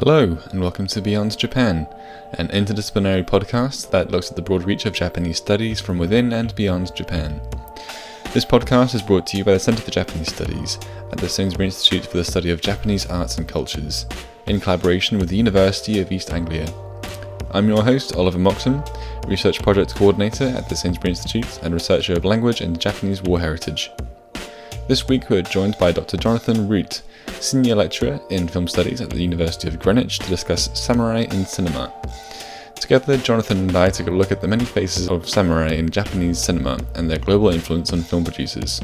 Hello, and welcome to Beyond Japan, an interdisciplinary podcast that looks at the broad reach of Japanese studies from within and beyond Japan. This podcast is brought to you by the Centre for Japanese Studies at the Sainsbury Institute for the Study of Japanese Arts and Cultures, in collaboration with the University of East Anglia. I'm your host, Oliver Moxham, Research Project Coordinator at the Sainsbury Institute and researcher of language and Japanese war heritage. This week we're joined by Dr. Jonathan Wroot, Senior Lecturer in Film Studies at the University of Greenwich, to discuss samurai in cinema. Together, Jonathan and I took a look at the many faces of samurai in Japanese cinema and their global influence on film producers.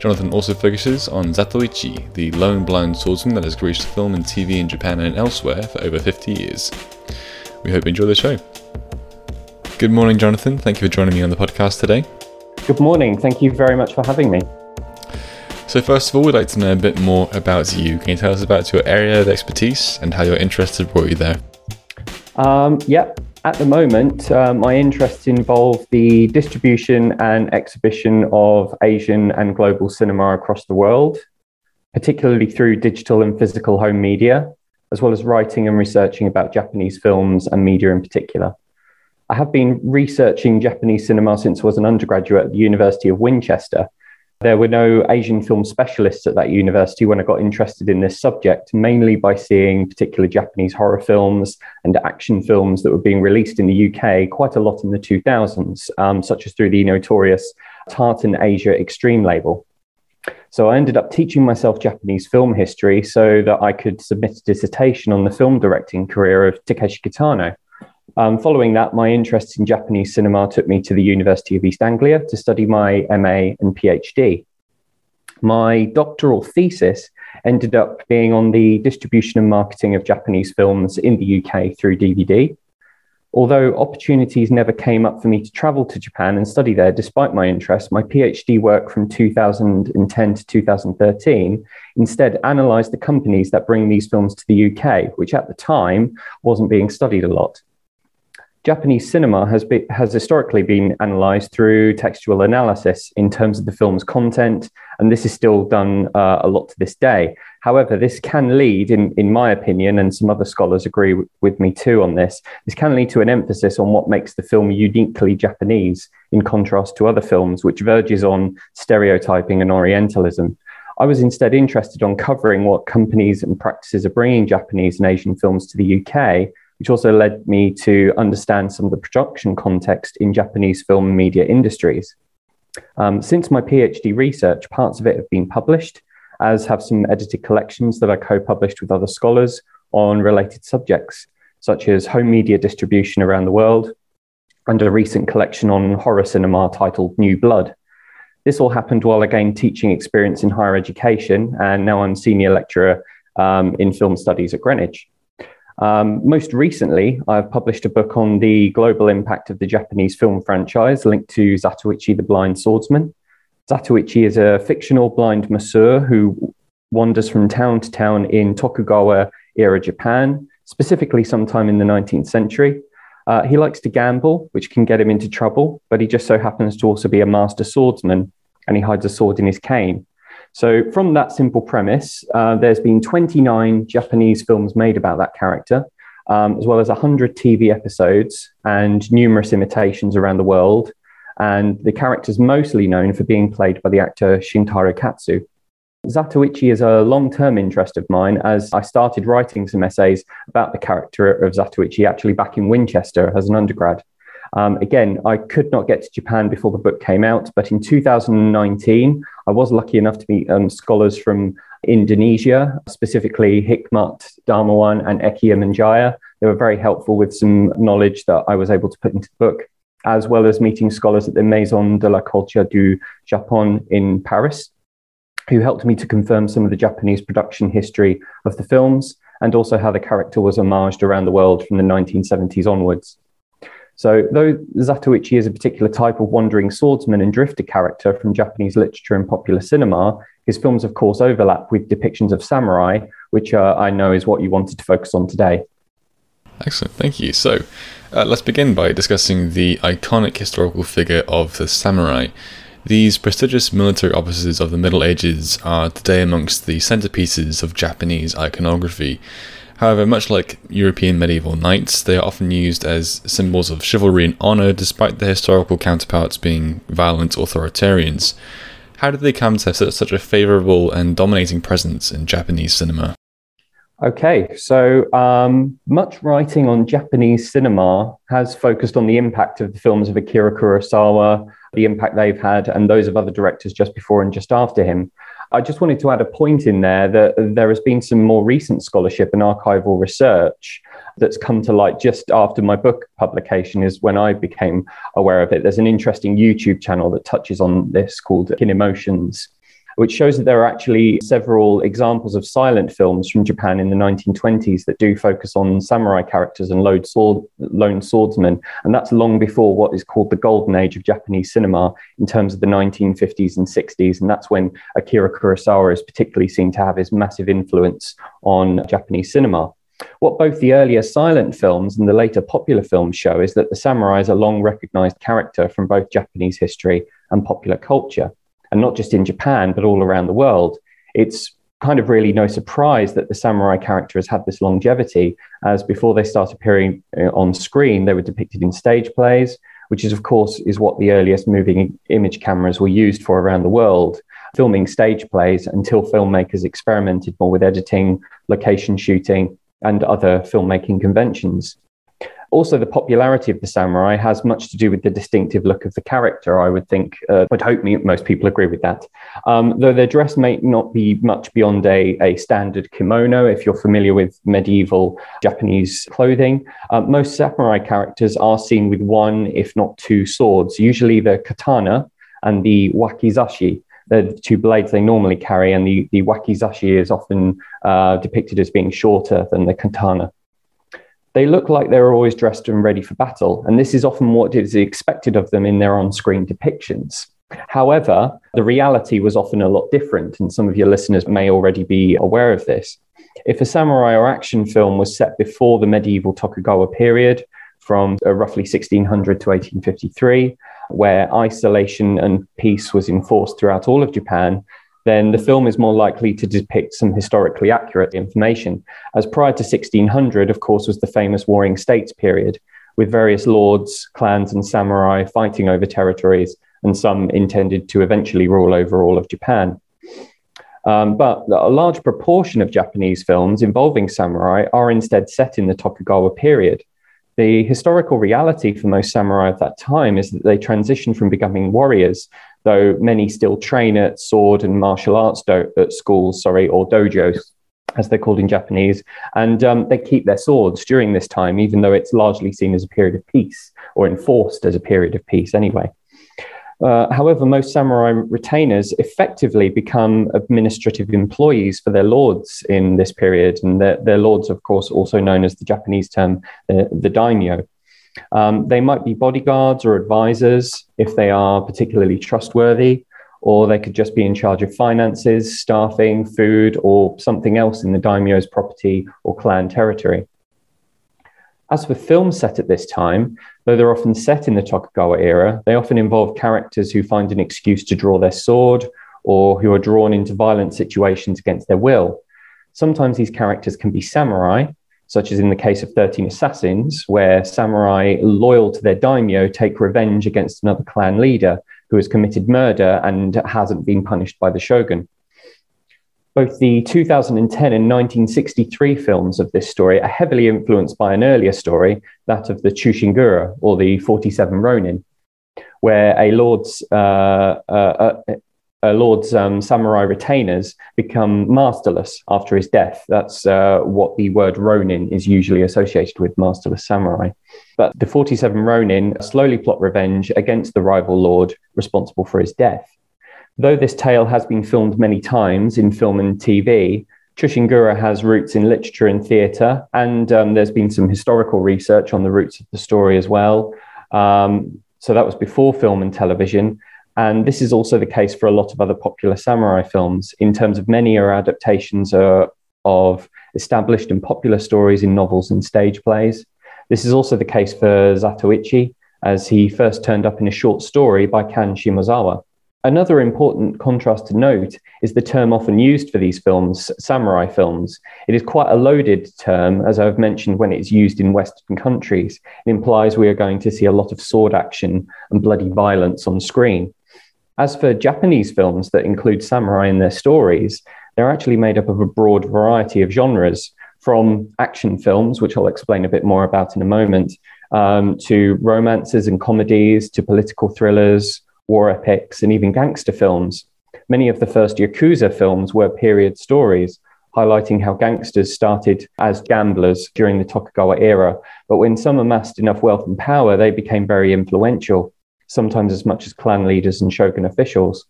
Jonathan also focuses on Zatoichi, the lone blind swordsman that has graced film and TV in Japan and elsewhere for over 50 years. We hope you enjoy the show. Good morning, Jonathan. Thank you for joining me on the podcast today. Good morning. Thank you very much for having me. So, first of all, we'd like to know a bit more about you. Can you tell us about your area of expertise and how your interest brought you there? Um, yep. At the moment, uh, my interests involve the distribution and exhibition of Asian and global cinema across the world, particularly through digital and physical home media, as well as writing and researching about Japanese films and media in particular. I have been researching Japanese cinema since I was an undergraduate at the University of Winchester there were no Asian film specialists at that university when I got interested in this subject, mainly by seeing particular Japanese horror films and action films that were being released in the UK quite a lot in the 2000s, um, such as through the notorious Tartan Asia Extreme label. So I ended up teaching myself Japanese film history so that I could submit a dissertation on the film directing career of Takeshi Kitano. Um, following that, my interest in Japanese cinema took me to the University of East Anglia to study my MA and PhD. My doctoral thesis ended up being on the distribution and marketing of Japanese films in the UK through DVD. Although opportunities never came up for me to travel to Japan and study there despite my interest, my PhD work from 2010 to 2013 instead analysed the companies that bring these films to the UK, which at the time wasn't being studied a lot. Japanese cinema has, be, has historically been analysed through textual analysis in terms of the film's content, and this is still done uh, a lot to this day. However, this can lead, in, in my opinion, and some other scholars agree w- with me too on this, this can lead to an emphasis on what makes the film uniquely Japanese in contrast to other films, which verges on stereotyping and Orientalism. I was instead interested on covering what companies and practices are bringing Japanese and Asian films to the UK which also led me to understand some of the production context in Japanese film and media industries. Um, since my PhD research, parts of it have been published, as have some edited collections that I co published with other scholars on related subjects, such as home media distribution around the world, and a recent collection on horror cinema titled New Blood. This all happened while I gained teaching experience in higher education, and now I'm senior lecturer um, in film studies at Greenwich. Um, most recently, I've published a book on the global impact of the Japanese film franchise linked to Zatoichi the Blind Swordsman. Zatoichi is a fictional blind masseur who wanders from town to town in Tokugawa era Japan, specifically sometime in the 19th century. Uh, he likes to gamble, which can get him into trouble, but he just so happens to also be a master swordsman and he hides a sword in his cane. So, from that simple premise, uh, there's been 29 Japanese films made about that character, um, as well as 100 TV episodes and numerous imitations around the world. And the character is mostly known for being played by the actor Shintaro Katsu. Zatoichi is a long term interest of mine as I started writing some essays about the character of Zatoichi actually back in Winchester as an undergrad. Um, again, I could not get to Japan before the book came out, but in 2019, I was lucky enough to meet um, scholars from Indonesia, specifically Hikmat Darmawan and Ekky Imanjaya. They were very helpful with some knowledge that I was able to put into the book, as well as meeting scholars at the Maison de la Culture du Japon in Paris, who helped me to confirm some of the Japanese production history of the films and also how the character was homaged around the world from the 1970s onwards. So, though Zatoichi is a particular type of wandering swordsman and drifter character from Japanese literature and popular cinema, his films, of course, overlap with depictions of samurai, which uh, I know is what you wanted to focus on today. Excellent, thank you. So, uh, let's begin by discussing the iconic historical figure of the samurai. These prestigious military officers of the Middle Ages are today amongst the centerpieces of Japanese iconography. However, much like European medieval knights, they are often used as symbols of chivalry and honour, despite their historical counterparts being violent authoritarians. How did they come to have such a favourable and dominating presence in Japanese cinema? Okay, so um, much writing on Japanese cinema has focused on the impact of the films of Akira Kurosawa, the impact they've had, and those of other directors just before and just after him. I just wanted to add a point in there that there has been some more recent scholarship and archival research that's come to light just after my book publication is when I became aware of it. There's an interesting YouTube channel that touches on this called Kin Emotions which shows that there are actually several examples of silent films from Japan in the 1920s that do focus on samurai characters and lone, sword, lone swordsmen. And that's long before what is called the golden age of Japanese cinema in terms of the 1950s and 60s. And that's when Akira Kurosawa is particularly seen to have his massive influence on Japanese cinema. What both the earlier silent films and the later popular films show is that the samurai is a long recognized character from both Japanese history and popular culture and not just in Japan, but all around the world, it's kind of really no surprise that the samurai character has had this longevity, as before they start appearing uh, on screen, they were depicted in stage plays, which is, of course, is what the earliest moving image cameras were used for around the world, filming stage plays until filmmakers experimented more with editing, location shooting, and other filmmaking conventions. Also, the popularity of the samurai has much to do with the distinctive look of the character. I would think, uh, I'd hope most people agree with that. Um, though their dress may not be much beyond a, a standard kimono, if you're familiar with medieval Japanese clothing, uh, most samurai characters are seen with one, if not two swords, usually the katana and the wakizashi. The two blades they normally carry, and the, the wakizashi is often uh, depicted as being shorter than the katana they look like they're always dressed and ready for battle, and this is often what is expected of them in their on screen depictions. However, the reality was often a lot different, and some of your listeners may already be aware of this. If a samurai or action film was set before the medieval Tokugawa period, from uh, roughly 1600 to 1853, where isolation and peace was enforced throughout all of Japan, then the film is more likely to depict some historically accurate information. As prior to 1600, of course, was the famous Warring States period, with various lords, clans, and samurai fighting over territories, and some intended to eventually rule over all of Japan. Um, but a large proportion of Japanese films involving samurai are instead set in the Tokugawa period. The historical reality for most samurai of that time is that they transitioned from becoming warriors though many still train at sword and martial arts do- at schools, sorry, or dojos, as they're called in Japanese, and um, they keep their swords during this time, even though it's largely seen as a period of peace or enforced as a period of peace anyway. Uh, however, most samurai retainers effectively become administrative employees for their lords in this period, and their, their lords, of course, also known as the Japanese term the, the daimyo. Um, they might be bodyguards or advisors if they are particularly trustworthy, or they could just be in charge of finances, staffing, food, or something else in the daimyo's property or clan territory. As for films set at this time, though they're often set in the Tokugawa era, they often involve characters who find an excuse to draw their sword or who are drawn into violent situations against their will. Sometimes these characters can be samurai, such as in the case of 13 Assassins, where samurai loyal to their daimyo take revenge against another clan leader who has committed murder and hasn't been punished by the shogun. Both the 2010 and 1963 films of this story are heavily influenced by an earlier story, that of the Chushingura, or the 47 Ronin, where a lord's uh, uh, uh, Lord's um, samurai retainers become masterless after his death. That's uh, what the word Ronin is usually associated with, masterless samurai. But the 47 Ronin slowly plot revenge against the rival lord responsible for his death. Though this tale has been filmed many times in film and TV, Chushingura has roots in literature and theatre, and um, there's been some historical research on the roots of the story as well. Um, so that was before film and television. And this is also the case for a lot of other popular samurai films, in terms of many are adaptations uh, of established and popular stories in novels and stage plays. This is also the case for Zatoichi, as he first turned up in a short story by Kan Shimozawa. Another important contrast to note is the term often used for these films, samurai films. It is quite a loaded term, as I've mentioned when it's used in Western countries. It implies we are going to see a lot of sword action and bloody violence on screen. As for Japanese films that include samurai in their stories, they're actually made up of a broad variety of genres, from action films, which I'll explain a bit more about in a moment, um, to romances and comedies, to political thrillers, war epics, and even gangster films. Many of the first Yakuza films were period stories, highlighting how gangsters started as gamblers during the Tokugawa era. But when some amassed enough wealth and power, they became very influential, sometimes as much as clan leaders and shogun officials.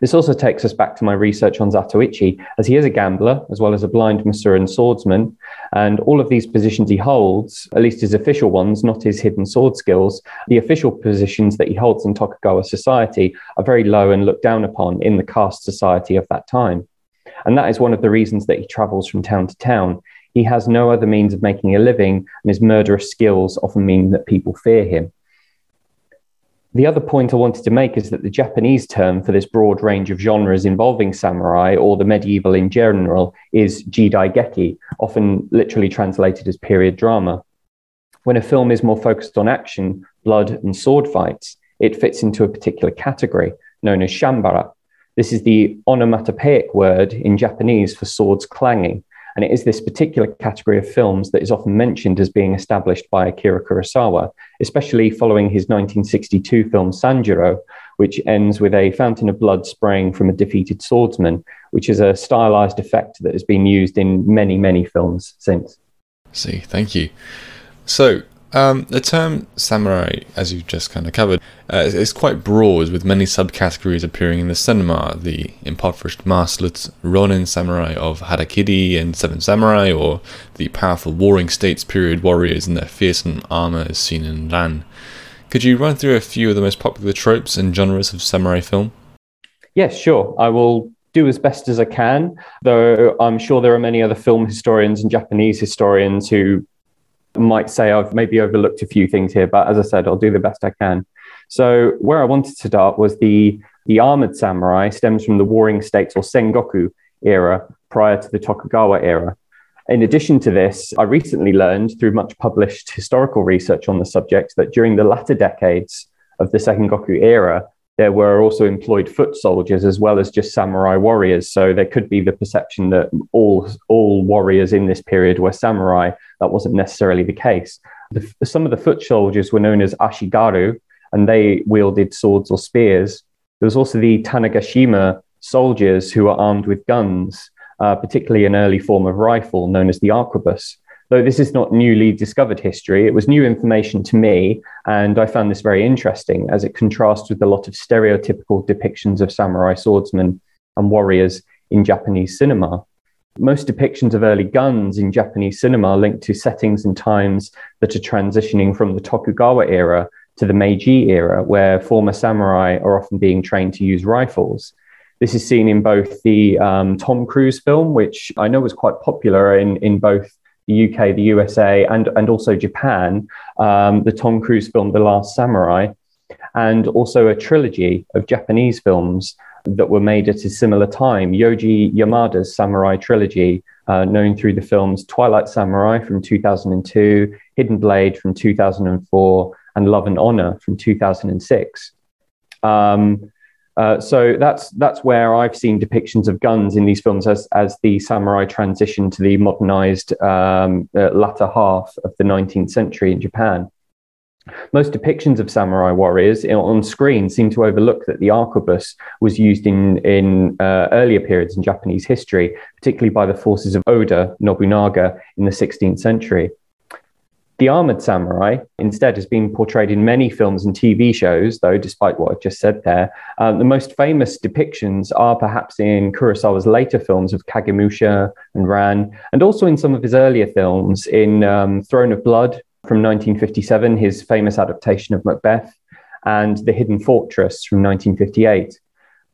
This also takes us back to my research on Zatoichi, as he is a gambler, as well as a blind Masuran swordsman. And all of these positions he holds, at least his official ones, not his hidden sword skills, the official positions that he holds in Tokugawa society are very low and looked down upon in the caste society of that time. And that is one of the reasons that he travels from town to town. He has no other means of making a living, and his murderous skills often mean that people fear him. The other point I wanted to make is that the Japanese term for this broad range of genres involving samurai or the medieval in general is jidaigeki, often literally translated as period drama. When a film is more focused on action, blood, and sword fights, it fits into a particular category known as chanbara. This is the onomatopoeic word in Japanese for swords clanging, and it is this particular category of films that is often mentioned as being established by Akira Kurosawa, especially following his 1962 film Sanjuro, which ends with a fountain of blood spraying from a defeated swordsman, which is a stylized effect that has been used in many, many films since. See, thank you. So, um, the term samurai, as you've just kind of covered, uh, is, quite broad, with many subcategories appearing in the cinema. The impoverished masterless Ronin samurai of Harakiri and Seven Samurai, or the powerful warring states period warriors in their fearsome armor as seen in Ran. Could you run through a few of the most popular tropes and genres of samurai film? Yes, sure. I will do as best as I can, though I'm sure there are many other film historians and Japanese historians who might say I've maybe overlooked a few things here, but as I said, I'll do the best I can. So where I wanted to start was the the armored samurai stems from the warring states or Sengoku era prior to the Tokugawa era. In addition to this, I recently learned through much published historical research on the subject that during the latter decades of the Sengoku era, there were also employed foot soldiers as well as just samurai warriors. So there could be the perception that all all warriors in this period were samurai. That wasn't necessarily the case. The, some of the foot soldiers were known as ashigaru, and they wielded swords or spears. There was also the Tanegashima soldiers who were armed with guns, uh, particularly an early form of rifle known as the arquebus. Though this is not newly discovered history, it was new information to me, and I found this very interesting as it contrasts with a lot of stereotypical depictions of samurai swordsmen and warriors in Japanese cinema. Most depictions of early guns in Japanese cinema are linked to settings and times that are transitioning from the Tokugawa era to the Meiji era, where former samurai are often being trained to use rifles. This is seen in both the um, Tom Cruise film, which I know was quite popular in, in both the UK, the USA, and, and also Japan, um, the Tom Cruise film, The Last Samurai, and also a trilogy of Japanese films that were made at a similar time. Yoji Yamada's samurai trilogy, uh, known through the films Twilight Samurai from 2002, Hidden Blade from 2004, and Love and Honor from 2006. Um, uh, so that's that's where I've seen depictions of guns in these films as as the samurai transition to the modernized um, uh, latter half of the 19th century in Japan. Most depictions of samurai warriors on screen seem to overlook that the arquebus was used in, in uh, earlier periods in Japanese history, particularly by the forces of Oda Nobunaga in the 16th century. The armored samurai instead has been portrayed in many films and TV shows, though, despite what I've just said there. Um, the most famous depictions are perhaps in Kurosawa's later films of Kagemusha and Ran, and also in some of his earlier films in um, Throne of Blood from 1957, his famous adaptation of Macbeth, and The Hidden Fortress from 1958.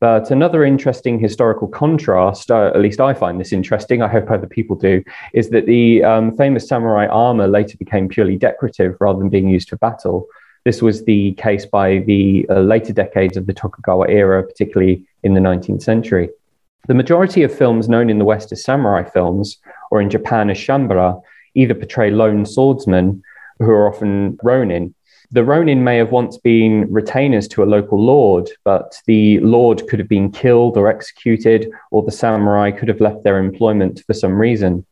But another interesting historical contrast, uh, at least I find this interesting, I hope other people do, is that the um, famous samurai armor later became purely decorative rather than being used for battle. This was the case by the uh, later decades of the Tokugawa era, particularly in the 19th century. The majority of films known in the West as samurai films, or in Japan as chanbara, either portray lone swordsmen who are often ronin. The ronin may have once been retainers to a local lord, but the lord could have been killed or executed, or the samurai could have left their employment for some reason.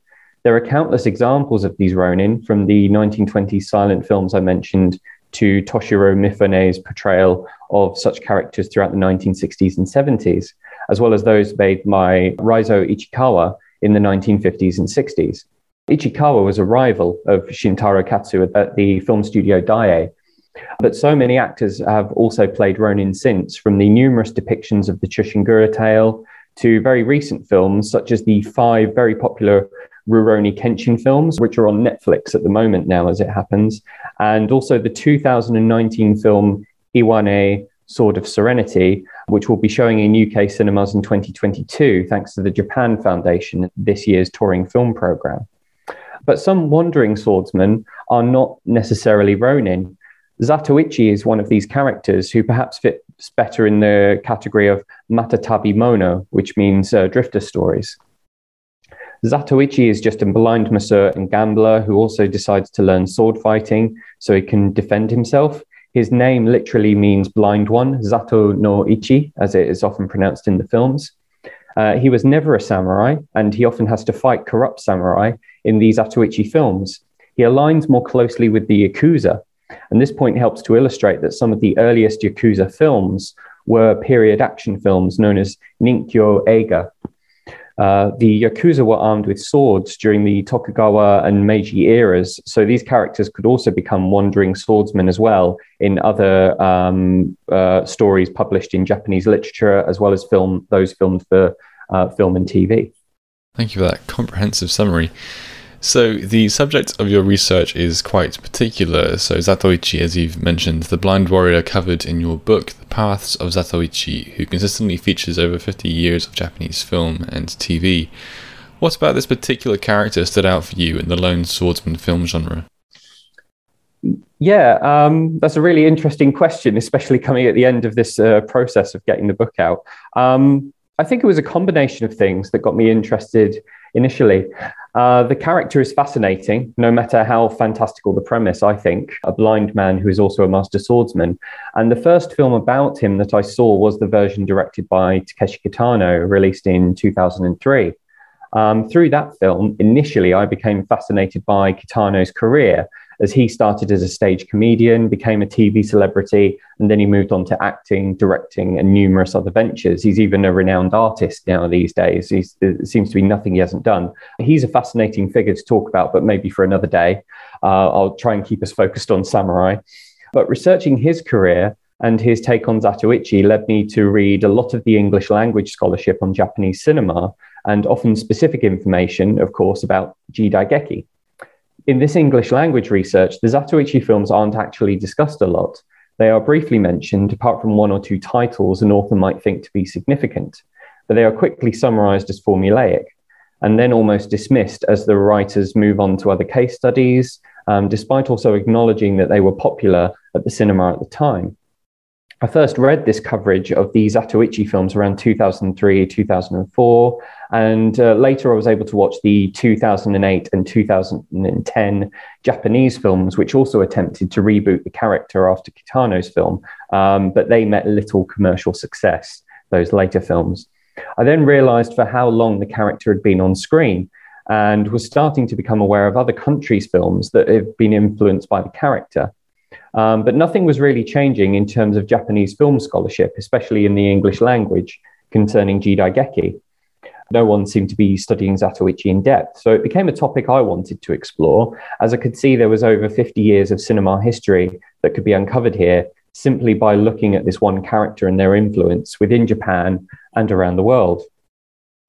There are countless examples of these ronin, from the 1920s silent films I mentioned to Toshiro Mifune's portrayal of such characters throughout the 1960s and 70s, as well as those made by Raizo Ichikawa in the 1950s and 60s. Ichikawa was a rival of Shintaro Katsu at the film studio Daiei, but so many actors have also played Ronin since, from the numerous depictions of the Chushingura tale to very recent films, such as the five very popular Rurouni Kenshin films, which are on Netflix at the moment now, as it happens, and also the 2019 film Iwane Sword of Serenity, which will be showing in UK cinemas in 2022, thanks to the Japan Foundation, this year's touring film program. But some wandering swordsmen are not necessarily Ronin. Zatoichi is one of these characters who perhaps fits better in the category of Matatabi Mono, which means uh, drifter stories. Zatoichi is just a blind masseur and gambler who also decides to learn sword fighting so he can defend himself. His name literally means blind one, Zato no Ichi, as it is often pronounced in the films. Uh, he was never a samurai, and he often has to fight corrupt samurai in these Zatoichi films. He aligns more closely with the Yakuza, and this point helps to illustrate that some of the earliest Yakuza films were period action films known as Ninkyo Eiga, uh, the Yakuza were armed with swords during the Tokugawa and Meiji eras, so these characters could also become wandering swordsmen as well in other um, uh, stories published in Japanese literature, as well as film those filmed for uh, film and TV. Thank you for that comprehensive summary. So, the subject of your research is quite particular. So, Zatoichi, as you've mentioned, the blind warrior covered in your book, The Paths of Zatoichi, who consistently features over 50 years of Japanese film and TV. What about this particular character stood out for you in the lone swordsman film genre? Yeah, um, that's a really interesting question, especially coming at the end of this uh, process of getting the book out. Um, I think it was a combination of things that got me interested initially. Uh, the character is fascinating, no matter how fantastical the premise, I think. A blind man who is also a master swordsman. And the first film about him that I saw was the version directed by Takeshi Kitano, released in 2003. Um, through that film, initially, I became fascinated by Kitano's career as he started as a stage comedian, became a TV celebrity, and then he moved on to acting, directing, and numerous other ventures. He's even a renowned artist now these days. He's, there seems to be nothing he hasn't done. He's a fascinating figure to talk about, but maybe for another day. Uh, I'll try and keep us focused on Samurai. But researching his career and his take on Zatoichi led me to read a lot of the English language scholarship on Japanese cinema and often specific information, of course, about jidaigeki in this English language research, the Zatoichi films aren't actually discussed a lot. They are briefly mentioned, apart from one or two titles an author might think to be significant, but they are quickly summarized as formulaic and then almost dismissed as the writers move on to other case studies, um, despite also acknowledging that they were popular at the cinema at the time. I first read this coverage of the Zatoichi films around 2003, 2004, and uh, later I was able to watch the 2008 and 2010 Japanese films, which also attempted to reboot the character after Kitano's film, um, but they met little commercial success, those later films. I then realized for how long the character had been on screen and was starting to become aware of other countries' films that have been influenced by the character. Um, but nothing was really changing in terms of Japanese film scholarship, especially in the English language, concerning jidaigeki. No one seemed to be studying Zatoichi in depth. So it became a topic I wanted to explore, as I could see there was over 50 years of cinema history that could be uncovered here simply by looking at this one character and their influence within Japan and around the world.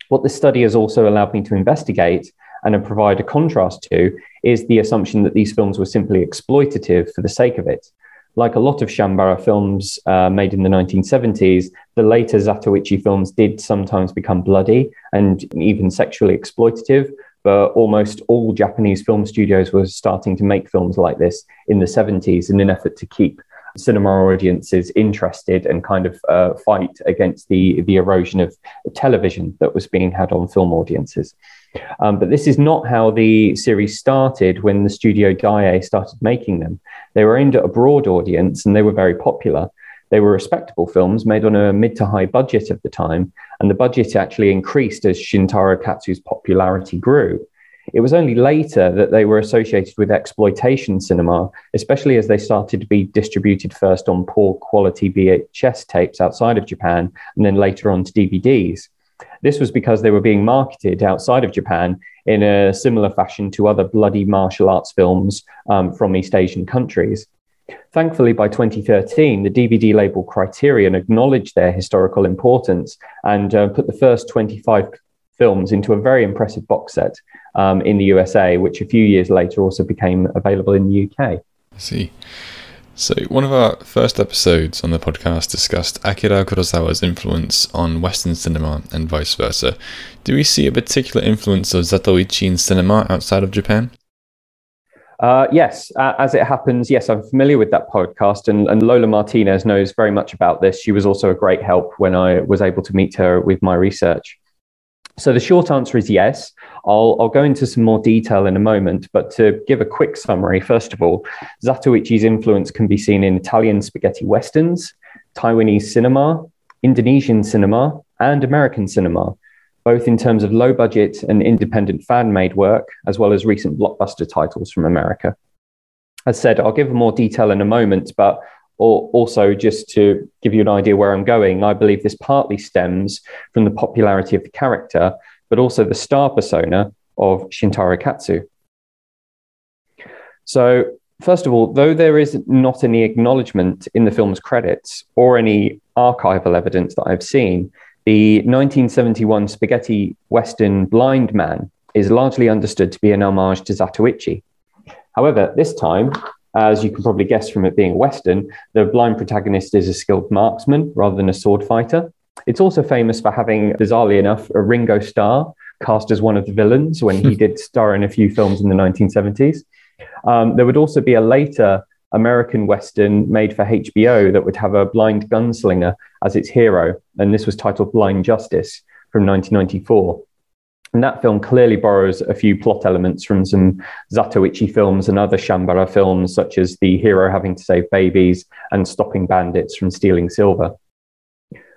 What this study has also allowed me to investigate and provide a contrast to is the assumption that these films were simply exploitative for the sake of it. Like a lot of Chanbara films uh, made in the 1970s, the later Zatoichi films did sometimes become bloody and even sexually exploitative, but almost all Japanese film studios were starting to make films like this in the 70s in an effort to keep cinema audiences interested and kind of uh, fight against the, the erosion of television that was being had on film audiences. Um, but this is not how the series started when the studio Daiei started making them. They were aimed at a broad audience and they were very popular. They were respectable films made on a mid to high budget at the time, and the budget actually increased as Shintaro Katsu's popularity grew. It was only later that they were associated with exploitation cinema, especially as they started to be distributed first on poor quality VHS tapes outside of Japan and then later on to DVDs. This was because they were being marketed outside of Japan in a similar fashion to other bloody martial arts films um, from East Asian countries. Thankfully, by 2013, the DVD label Criterion acknowledged their historical importance and uh, put the first 25 films into a very impressive box set um, in the USA, which a few years later also became available in the UK. I see. So, one of our first episodes on the podcast discussed Akira Kurosawa's influence on Western cinema and vice versa. Do we see a particular influence of Zatoichi in cinema outside of Japan? Uh, yes, uh, as it happens, yes, I'm familiar with that podcast, and, and, Lola Martinez knows very much about this. She was also a great help when I was able to meet her with my research. So the short answer is yes. I'll, I'll go into some more detail in a moment, but to give a quick summary, first of all, Zatoichi's influence can be seen in Italian spaghetti westerns, Taiwanese cinema, Indonesian cinema, and American cinema, both in terms of low budget and independent fan made work, as well as recent blockbuster titles from America. As said, I'll give more detail in a moment, but or also just to give you an idea where I'm going, I believe this partly stems from the popularity of the character, but also the star persona of Shintaro Katsu. So, first of all, though there is not any acknowledgement in the film's credits or any archival evidence that I've seen, the 1971 spaghetti western Blind Man is largely understood to be an homage to Zatoichi. However, this time, as you can probably guess from it being a Western, the blind protagonist is a skilled marksman rather than a sword fighter. It's also famous for having, bizarrely enough, a Ringo Starr cast as one of the villains when he did star in a few films in the 1970s. Um, there would also be a later American Western made for HBO that would have a blind gunslinger as its hero, and this was titled Blind Justice from 1994. And that film clearly borrows a few plot elements from some Zatoichi films and other Chanbara films, such as the hero having to save babies and stopping bandits from stealing silver.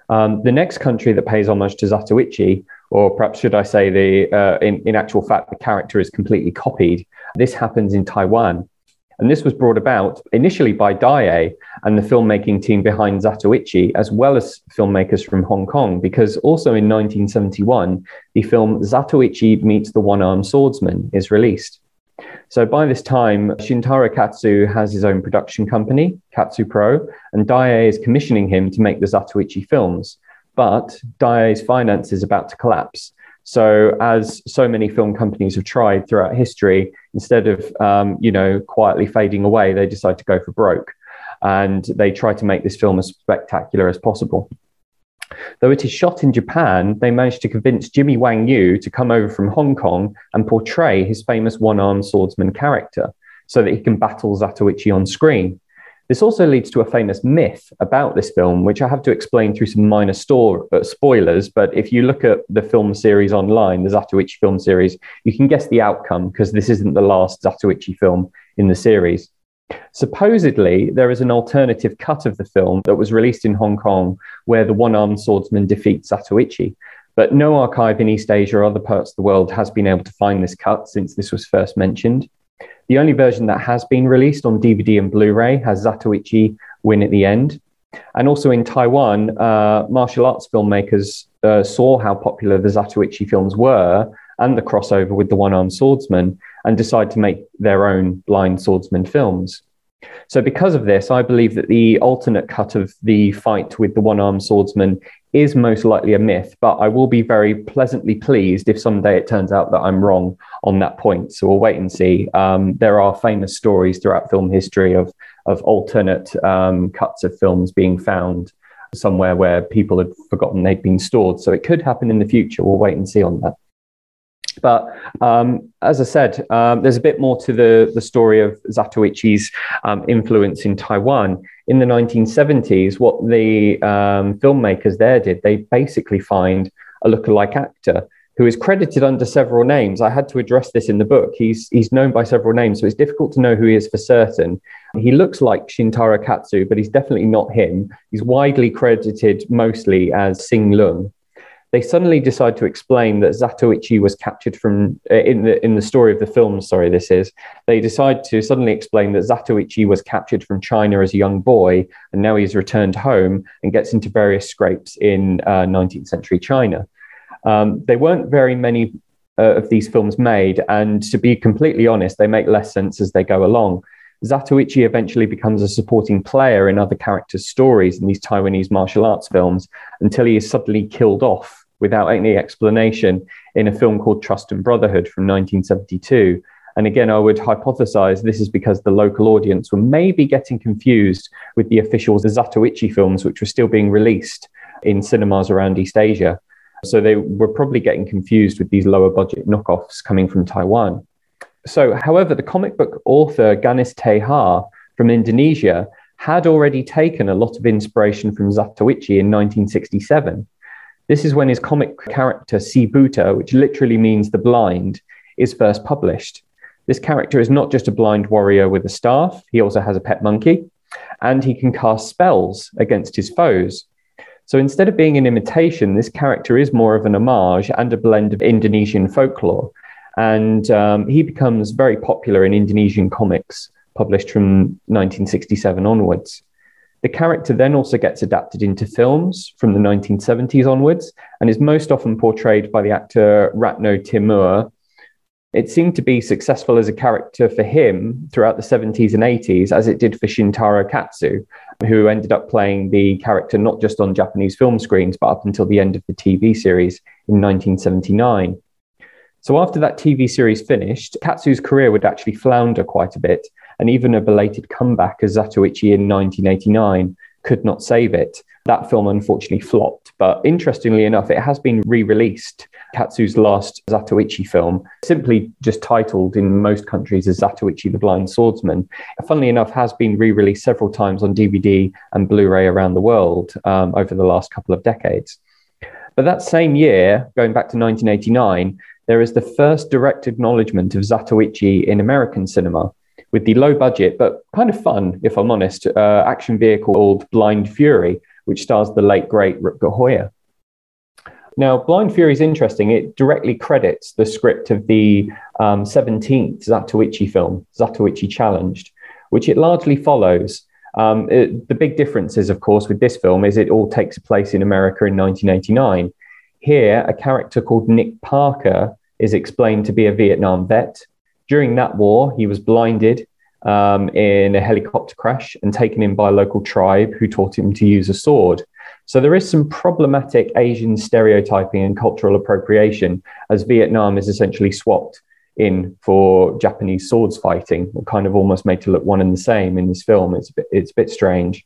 Um, the next country that pays homage to Zatoichi, or perhaps should I say, the uh, in, in actual fact, the character is completely copied. This happens in Taiwan, and this was brought about initially by Daiei and the filmmaking team behind Zatoichi, as well as filmmakers from Hong Kong, because also in 1971, the film Zatoichi Meets the One Armed Swordsman is released. So by this time, Shintaro Katsu has his own production company, Katsu Pro, and Daiei is commissioning him to make the Zatoichi films. But Daiei's finance is about to collapse. So, as so many film companies have tried throughout history, instead of um, you know quietly fading away, they decide to go for broke, and they try to make this film as spectacular as possible. Though it is shot in Japan, they managed to convince Jimmy Wang Yu to come over from Hong Kong and portray his famous one-armed swordsman character, so that he can battle Zatoichi on screen. This also leads to a famous myth about this film, which I have to explain through some minor store, uh, spoilers. But if you look at the film series online, the Zatoichi film series, you can guess the outcome because this isn't the last Zatoichi film in the series. Supposedly, there is an alternative cut of the film that was released in Hong Kong where the one armed swordsman defeats Zatoichi. But no archive in East Asia or other parts of the world has been able to find this cut since this was first mentioned. The only version that has been released on DVD and Blu ray has Zatoichi win at the end. And also in Taiwan, uh, martial arts filmmakers uh, saw how popular the Zatoichi films were and the crossover with the one armed swordsman and decided to make their own blind swordsman films. So, because of this, I believe that the alternate cut of the fight with the one armed swordsman is most likely a myth, but I will be very pleasantly pleased if someday it turns out that I'm wrong on that point. So, we'll wait and see. Um, there are famous stories throughout film history of, of alternate um, cuts of films being found somewhere where people had forgotten they'd been stored. So, it could happen in the future. We'll wait and see on that. But um, as I said, um, there's a bit more to the, the story of Zatoichi's um, influence in Taiwan. In the 1970s, what the um, filmmakers there did, they basically find a lookalike actor who is credited under several names. I had to address this in the book. He's, he's known by several names, so it's difficult to know who he is for certain. He looks like Shintaro Katsu, but he's definitely not him. He's widely credited mostly as Sing Lung they suddenly decide to explain that Zatoichi was captured from uh, in the in the story of the film. Sorry, this is they decide to suddenly explain that Zatoichi was captured from China as a young boy, and now he's returned home and gets into various scrapes in uh, 19th century China. Um, there weren't very many uh, of these films made, and to be completely honest, they make less sense as they go along. Zatoichi eventually becomes a supporting player in other characters' stories in these Taiwanese martial arts films until he is suddenly killed off without any explanation in a film called Trust and Brotherhood from 1972. And again, I would hypothesize this is because the local audience were maybe getting confused with the official Zatoichi films, which were still being released in cinemas around East Asia. So they were probably getting confused with these lower budget knockoffs coming from Taiwan. So, however, the comic book author Ganes TH from Indonesia had already taken a lot of inspiration from Zatoichi in 1967. This is when his comic character Si Buta, which literally means the blind, is first published. This character is not just a blind warrior with a staff, he also has a pet monkey, and he can cast spells against his foes. So instead of being an imitation, this character is more of an homage and a blend of Indonesian folklore. And um, he becomes very popular in Indonesian comics published from 1967 onwards. The character then also gets adapted into films from the 1970s onwards and is most often portrayed by the actor Ratno Timoer. It seemed to be successful as a character for him throughout the 70s and 80s, as it did for Shintaro Katsu, who ended up playing the character not just on Japanese film screens, but up until the end of the TV series in 1979. So after that TV series finished, Katsu's career would actually flounder quite a bit, and even a belated comeback as Zatoichi in 1989 could not save it. That film unfortunately flopped, but interestingly enough, it has been re released. Katsu's last Zatoichi film, simply just titled in most countries as Zatoichi the Blind Swordsman, funnily enough, has been re released several times on DVD and Blu ray around the world um, over the last couple of decades. But that same year, going back to 1989, there is the first direct acknowledgement of Zatoichi in American cinema with the low budget but kind of fun, if I'm honest, uh, action vehicle called Blind Fury, which stars the late great Rutger Hauer. Now, Blind Fury is interesting. It directly credits the script of the um, 17th Zatoichi film, Zatoichi Challenged, which it largely follows. Um, it, the big difference is, of course, with this film is it all takes place in America in 1989. Here, a character called Nick Parker is explained to be a Vietnam vet. During that war, he was blinded um, in a helicopter crash and taken in by a local tribe who taught him to use a sword. So there is some problematic Asian stereotyping and cultural appropriation as Vietnam is essentially swapped in for Japanese swords fighting, kind of almost made to look one and the same in this film. It's a bit, it's a bit strange.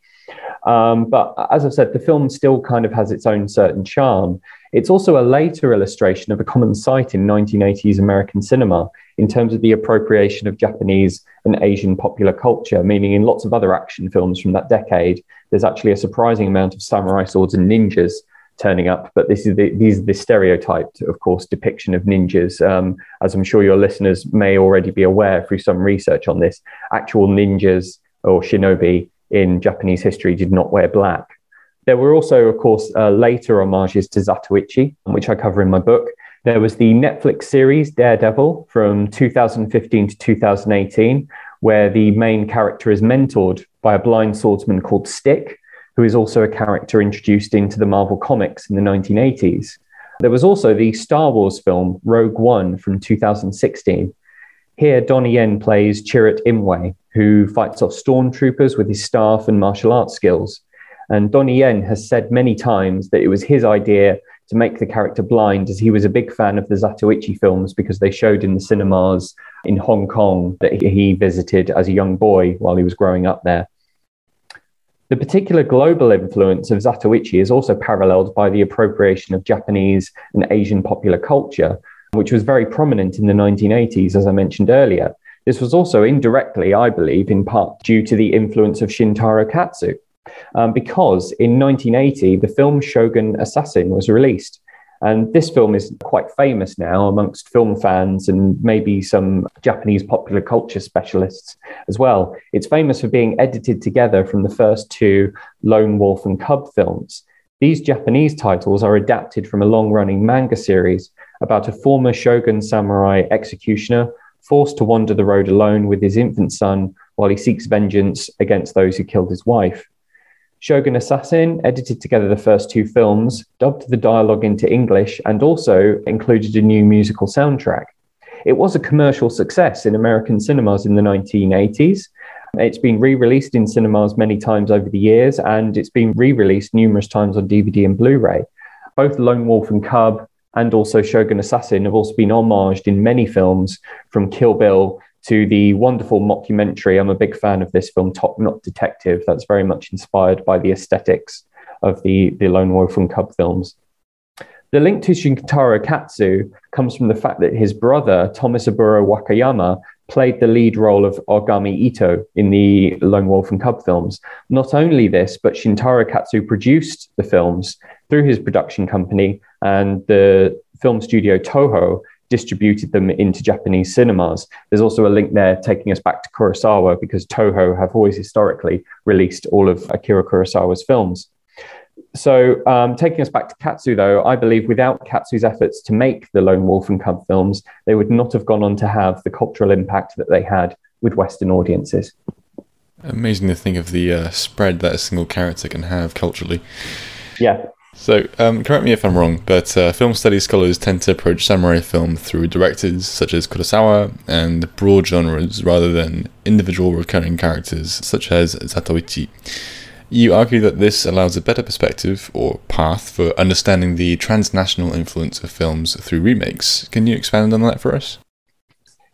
Um, but as I've said, the film still kind of has its own certain charm. It's also a later illustration of a common sight in 1980s American cinema in terms of the appropriation of Japanese and Asian popular culture, meaning in lots of other action films from that decade, there's actually a surprising amount of samurai swords and ninjas turning up. But this is the, these are the stereotyped, of course, depiction of ninjas. Um, as I'm sure your listeners may already be aware through some research on this, actual ninjas or shinobi in Japanese history did not wear black. There were also, of course, uh, later homages to Zatoichi, which I cover in my book. There was the Netflix series Daredevil from 2015 to 2018, where the main character is mentored by a blind swordsman called Stick, who is also a character introduced into the Marvel Comics in the 1980s. There was also the Star Wars film Rogue One from 2016, here, Donnie Yen plays Chirrut Imwe, who fights off stormtroopers with his staff and martial arts skills. And Donnie Yen has said many times that it was his idea to make the character blind, as he was a big fan of the Zatoichi films because they showed in the cinemas in Hong Kong that he visited as a young boy while he was growing up there. The particular global influence of Zatoichi is also paralleled by the appropriation of Japanese and Asian popular culture, which was very prominent in the 1980s, as I mentioned earlier. This was also indirectly, I believe, in part due to the influence of Shintaro Katsu, um, because in 1980, the film Shogun Assassin was released. And this film is quite famous now amongst film fans and maybe some Japanese popular culture specialists as well. It's famous for being edited together from the first two Lone Wolf and Cub films. These Japanese titles are adapted from a long running manga series about a former shogun samurai executioner forced to wander the road alone with his infant son while he seeks vengeance against those who killed his wife. Shogun Assassin edited together the first two films, dubbed the dialogue into English, and also included a new musical soundtrack. It was a commercial success in American cinemas in the 1980s. It's been re released in cinemas many times over the years, and it's been re released numerous times on DVD and Blu ray. Both Lone Wolf and Cub and also Shogun Assassin have also been homaged in many films from Kill Bill to the wonderful mockumentary. I'm a big fan of this film, Top Knot Detective. That's very much inspired by the aesthetics of the, the Lone Wolf and Cub films. The link to Shintaro Katsu comes from the fact that his brother, Tomisaburo Wakayama, played the lead role of Ogami Itto in the Lone Wolf and Cub films. Not only this, but Shintaro Katsu produced the films through his production company, and the film studio Toho distributed them into Japanese cinemas. There's also a link there taking us back to Kurosawa because Toho have always historically released all of Akira Kurosawa's films. So, um, taking us back to Katsu, though, I believe without Katsu's efforts to make the Lone Wolf and Cub films, they would not have gone on to have the cultural impact that they had with Western audiences. Amazing to think of the uh, spread that a single character can have culturally. Yeah. So, um, correct me if I'm wrong, but uh, film studies scholars tend to approach samurai film through directors such as Kurosawa and broad genres rather than individual recurring characters such as Zatoichi. You argue that this allows a better perspective or path for understanding the transnational influence of films through remakes. Can you expand on that for us?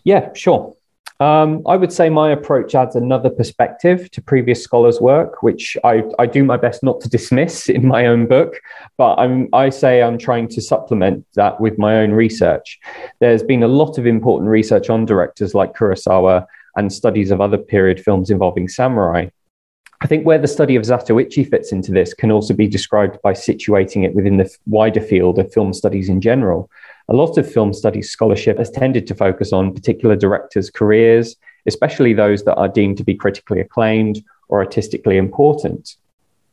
Yeah, sure. Um, I would say my approach adds another perspective to previous scholars' work, which I, I do my best not to dismiss in my own book, but I'm, I say I'm trying to supplement that with my own research. There's been a lot of important research on directors like Kurosawa and studies of other period films involving samurai. I think where the study of Zatoichi fits into this can also be described by situating it within the wider field of film studies in general a lot of film studies scholarship has tended to focus on particular directors' careers, especially those that are deemed to be critically acclaimed or artistically important.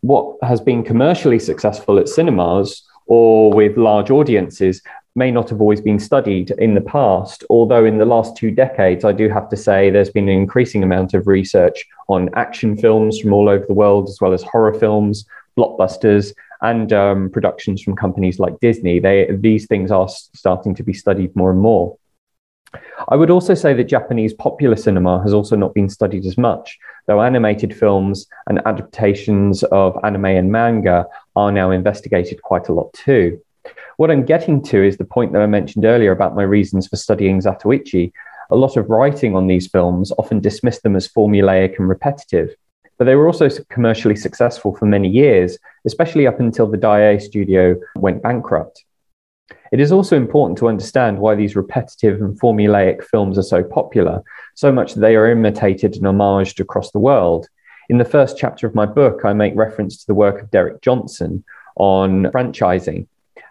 What has been commercially successful at cinemas or with large audiences may not have always been studied in the past, although in the last two decades, I do have to say there's been an increasing amount of research on action films from all over the world, as well as horror films, blockbusters, and um, productions from companies like Disney. They, these things are starting to be studied more and more. I would also say that Japanese popular cinema has also not been studied as much, though animated films and adaptations of anime and manga are now investigated quite a lot too. What I'm getting to is the point that I mentioned earlier about my reasons for studying Zatoichi. A lot of writing on these films often dismissed them as formulaic and repetitive, but they were also commercially successful for many years, especially up until the Daiei studio went bankrupt. It is also important to understand why these repetitive and formulaic films are so popular, so much that they are imitated and homaged across the world. In the first chapter of my book, I make reference to the work of Derek Johnson on franchising,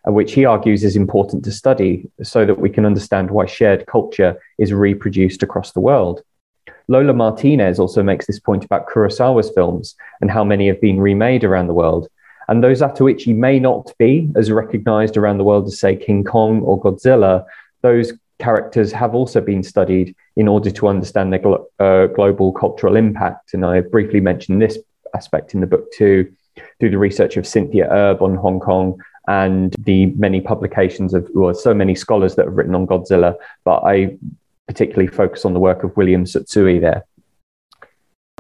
which he argues is important to study so that we can understand why shared culture is reproduced across the world. Lola Martinez also makes this point about Kurosawa's films and how many have been remade around the world. And though Zatoichi may not be as recognized around the world as, say, King Kong or Godzilla, those characters have also been studied in order to understand their glo- uh, global cultural impact. And I briefly mentioned this aspect in the book too, through the research of Cynthia Erb on King Kong and the many publications of, well, so many scholars that have written on Godzilla. But I particularly focus on the work of William Tsutsui there.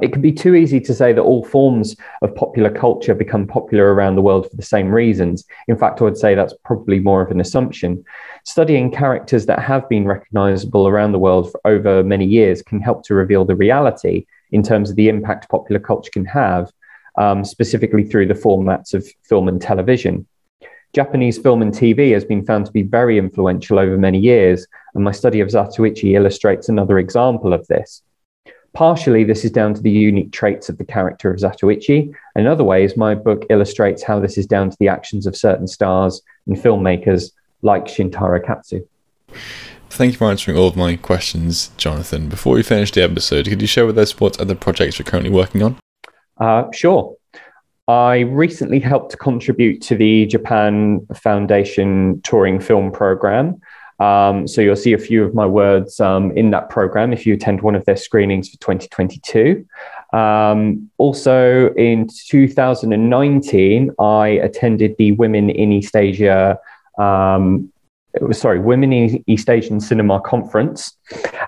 It can be too easy to say that all forms of popular culture become popular around the world for the same reasons. In fact, I would say that's probably more of an assumption. Studying characters that have been recognizable around the world for over many years can help to reveal the reality in terms of the impact popular culture can have, um, specifically through the formats of film and television. Japanese film and TV has been found to be very influential over many years, and my study of Zatoichi illustrates another example of this. Partially, this is down to the unique traits of the character of Zatoichi. In other ways, my book illustrates how this is down to the actions of certain stars and filmmakers like Shintaro Katsu. Thank you for answering all of my questions, Jonathan. Before we finish the episode, could you share with us what other projects you're currently working on? Uh, sure. I recently helped contribute to the Japan Foundation touring film program. Um, so you'll see a few of my words um, in that program if you attend one of their screenings for 2022. Um, also, in 2019, I attended the Women in East Asia um, sorry, Women in East Asian Cinema Conference,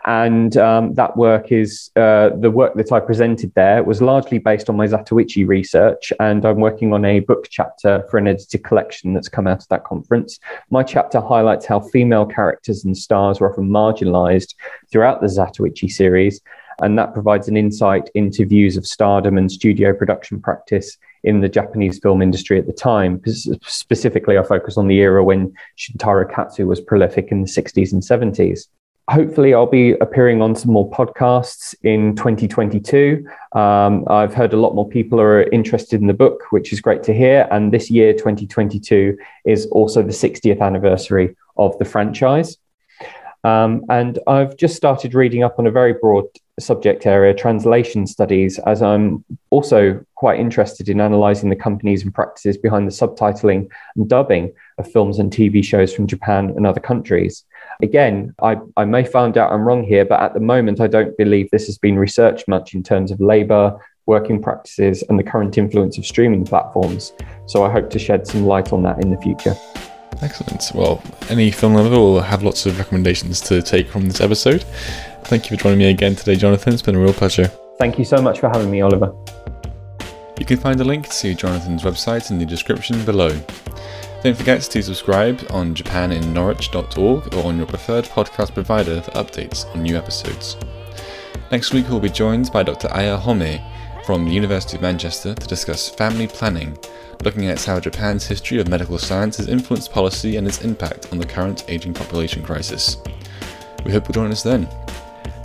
and um, that work is uh, the work that I presented there was largely based on my Zatoichi research, and I'm working on a book chapter for an edited collection that's come out of that conference. My chapter highlights how female characters and stars were often marginalized throughout the Zatoichi series, and that provides an insight into views of stardom and studio production practice in the Japanese film industry at the time. Specifically, I focus on the era when Shintaro Katsu was prolific in the 60s and 70s. Hopefully, I'll be appearing on some more podcasts in 2022. Um, I've heard a lot more people are interested in the book, which is great to hear. And this year, 2022, is also the 60th anniversary of the franchise. Um, and I've just started reading up on a very broad subject area, translation studies, as I'm also quite interested in analysing the companies and practices behind the subtitling and dubbing of films and TV shows from Japan and other countries. Again, I, I may find out I'm wrong here, but at the moment, I don't believe this has been researched much in terms of labour, working practices, and the current influence of streaming platforms. So I hope to shed some light on that in the future. Excellent. Well, any film lover will have lots of recommendations to take from this episode. Thank you for joining me again today, Jonathan. It's been a real pleasure. Thank you so much for having me, Oliver. You can find a link to Jonathan's website in the description below. Don't forget to subscribe on japaninnorwich.org or on your preferred podcast provider for updates on new episodes. Next week, we'll be joined by Dr. Aya Homei from the University of Manchester to discuss family planning looking at how Japan's history of medical science has influenced policy and its impact on the current aging population crisis. We hope you'll join us then.